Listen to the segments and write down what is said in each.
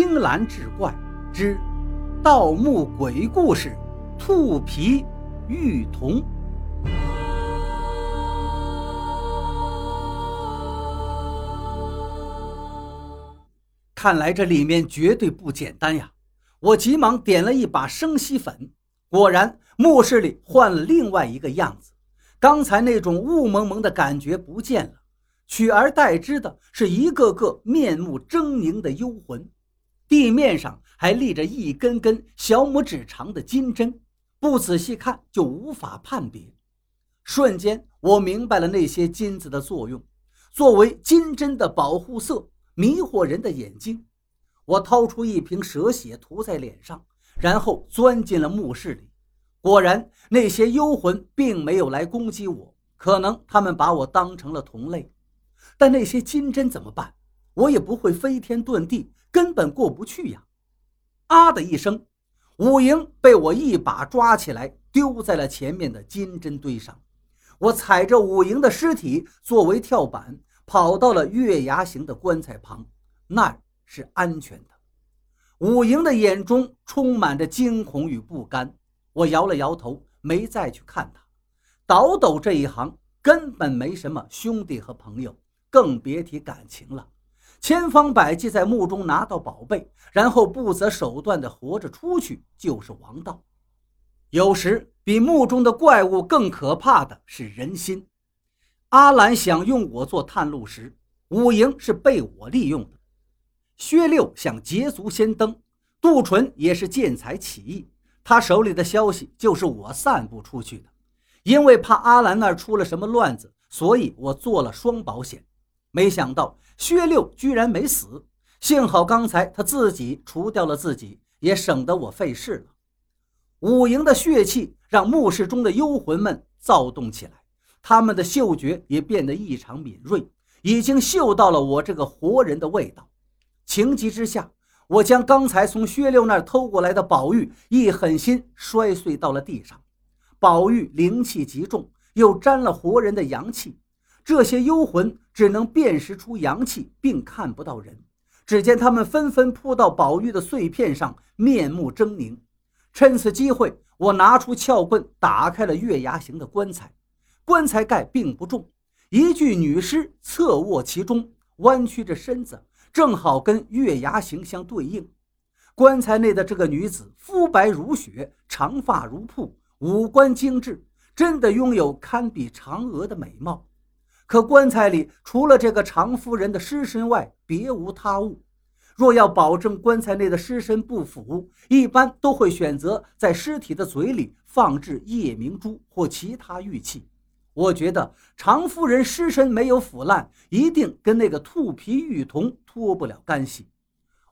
青蓝志怪之盗墓鬼故事：兔皮玉童。看来这里面绝对不简单呀！我急忙点了一把生息粉，果然墓室里换了另外一个样子，刚才那种雾蒙蒙的感觉不见了。取而代之的是一个个面目狰狞的幽魂，地面上还立着一根根小拇指长的金针，不仔细看就无法判别。瞬间，我明白了那些金子的作用，作为金针的保护色，迷惑人的眼睛。我掏出一瓶蛇血涂在脸上，然后钻进了墓室里。果然，那些幽魂并没有来攻击我，可能他们把我当成了同类。但那些金针怎么办？我也不会飞天遁地，根本过不去呀！啊的一声，武营被我一把抓起来，丢在了前面的金针堆上。我踩着武营的尸体作为跳板，跑到了月牙形的棺材旁，那是安全的。武营的眼中充满着惊恐与不甘。我摇了摇头，没再去看他。倒斗这一行根本没什么兄弟和朋友。更别提感情了，千方百计在墓中拿到宝贝，然后不择手段的活着出去，就是王道。有时比墓中的怪物更可怕的是人心。阿兰想用我做探路石，五营是被我利用的；薛六想捷足先登，杜淳也是见财起意，他手里的消息就是我散布出去的。因为怕阿兰那儿出了什么乱子，所以我做了双保险。没想到薛六居然没死，幸好刚才他自己除掉了自己，也省得我费事了。五营的血气让墓室中的幽魂们躁动起来，他们的嗅觉也变得异常敏锐，已经嗅到了我这个活人的味道。情急之下，我将刚才从薛六那儿偷过来的宝玉一狠心摔碎到了地上。宝玉灵气极重，又沾了活人的阳气。这些幽魂只能辨识出阳气，并看不到人。只见他们纷纷扑到宝玉的碎片上，面目狰狞。趁此机会，我拿出撬棍，打开了月牙形的棺材。棺材盖并不重，一具女尸侧卧其中，弯曲着身子，正好跟月牙形相对应。棺材内的这个女子，肤白如雪，长发如瀑，五官精致，真的拥有堪比嫦娥的美貌。可棺材里除了这个常夫人的尸身外，别无他物。若要保证棺材内的尸身不腐，一般都会选择在尸体的嘴里放置夜明珠或其他玉器。我觉得常夫人尸身没有腐烂，一定跟那个兔皮玉童脱不了干系。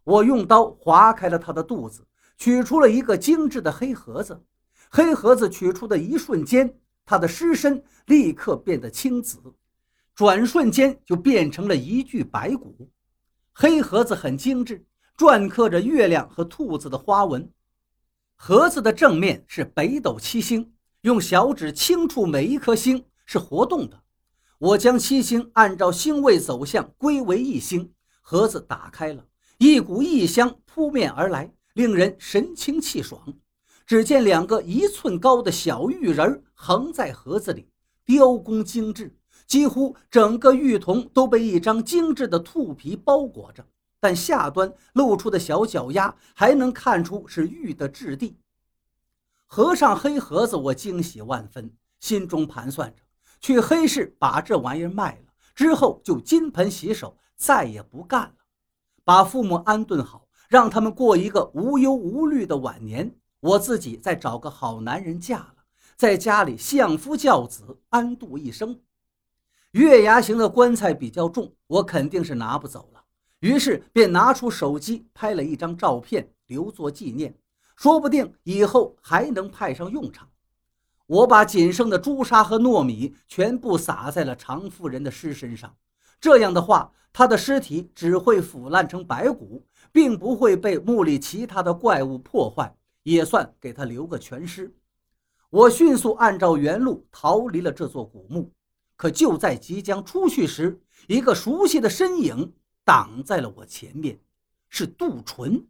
我用刀划开了他的肚子，取出了一个精致的黑盒子。黑盒子取出的一瞬间，他的尸身立刻变得青紫。转瞬间就变成了一具白骨，黑盒子很精致，篆刻着月亮和兔子的花纹。盒子的正面是北斗七星，用小指轻触每一颗星是活动的。我将七星按照星位走向归为一星，盒子打开了，一股异香扑面而来，令人神清气爽。只见两个一寸高的小玉人横在盒子里，雕工精致。几乎整个玉童都被一张精致的兔皮包裹着，但下端露出的小脚丫还能看出是玉的质地。合上黑盒子，我惊喜万分，心中盘算着去黑市把这玩意儿卖了，之后就金盆洗手，再也不干了。把父母安顿好，让他们过一个无忧无虑的晚年，我自己再找个好男人嫁了，在家里相夫教子，安度一生。月牙形的棺材比较重，我肯定是拿不走了。于是便拿出手机拍了一张照片，留作纪念，说不定以后还能派上用场。我把仅剩的朱砂和糯米全部撒在了常夫人的尸身上，这样的话，她的尸体只会腐烂成白骨，并不会被墓里其他的怪物破坏，也算给她留个全尸。我迅速按照原路逃离了这座古墓。可就在即将出去时，一个熟悉的身影挡在了我前面。是杜淳。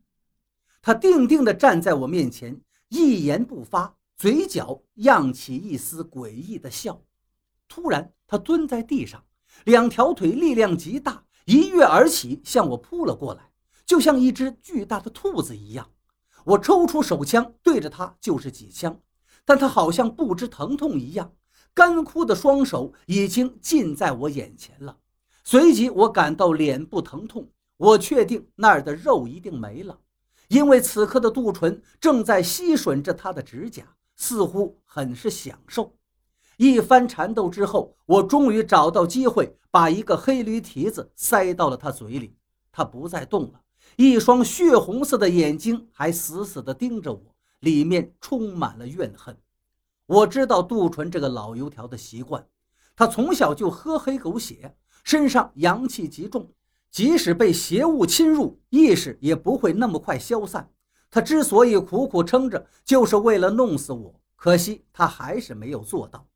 他定定地站在我面前，一言不发，嘴角漾起一丝诡异的笑。突然，他蹲在地上，两条腿力量极大，一跃而起，向我扑了过来，就像一只巨大的兔子一样。我抽出手枪，对着他就是几枪，但他好像不知疼痛一样，干枯的双手已经近在我眼前了。随即，我感到脸部疼痛，我确定那儿的肉一定没了，因为此刻的杜淳正在吸吮着他的指甲，似乎很是享受。一番缠斗之后，我终于找到机会，把一个黑驴蹄子塞到了他嘴里。他不再动了，一双血红色的眼睛还死死地盯着我，里面充满了怨恨。我知道杜淳这个老油条的习惯，他从小就喝黑狗血，身上阳气极重，即使被邪物侵入，意识也不会那么快消散。他之所以苦苦撑着，就是为了弄死我。可惜他还是没有做到。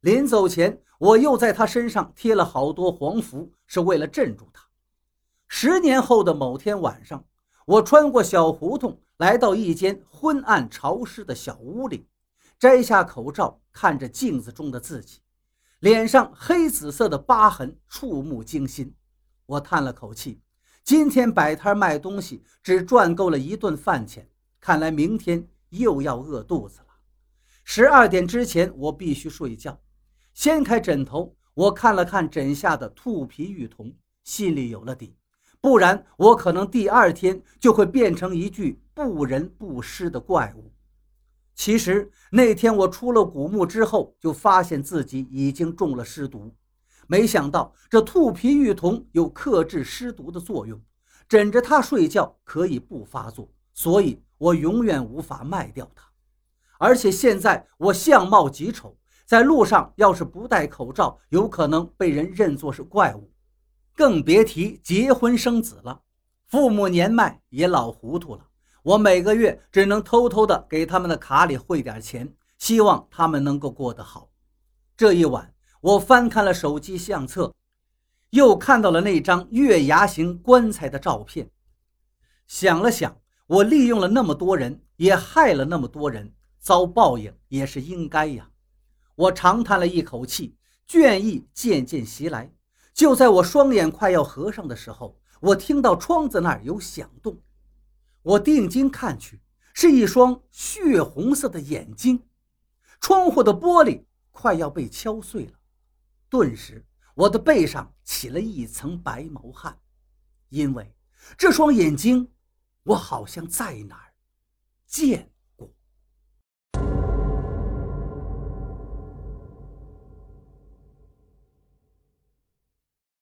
临走前，我又在他身上贴了好多黄符，是为了镇住他。十年后的某天晚上，我穿过小胡同，来到一间昏暗潮湿的小屋里，摘下口罩，看着镜子中的自己，脸上黑紫色的疤痕触目惊心。我叹了口气，今天摆摊卖东西只赚够了一顿饭钱，看来明天又要饿肚子了。十二点之前，我必须睡觉。掀开枕头，我看了看枕下的兔皮玉童，心里有了底。不然，我可能第二天就会变成一具不人不尸的怪物。其实那天我出了古墓之后，就发现自己已经中了尸毒。没想到这兔皮玉童有克制尸毒的作用，枕着它睡觉可以不发作，所以我永远无法卖掉它。而且现在我相貌极丑。在路上，要是不戴口罩，有可能被人认作是怪物，更别提结婚生子了。父母年迈也老糊涂了，我每个月只能偷偷的给他们的卡里汇点钱，希望他们能够过得好。这一晚，我翻看了手机相册，又看到了那张月牙形棺材的照片。想了想，我利用了那么多人，也害了那么多人，遭报应也是应该呀。我长叹了一口气，倦意渐渐袭来。就在我双眼快要合上的时候，我听到窗子那儿有响动。我定睛看去，是一双血红色的眼睛。窗户的玻璃快要被敲碎了。顿时，我的背上起了一层白毛汗，因为这双眼睛，我好像在哪儿见。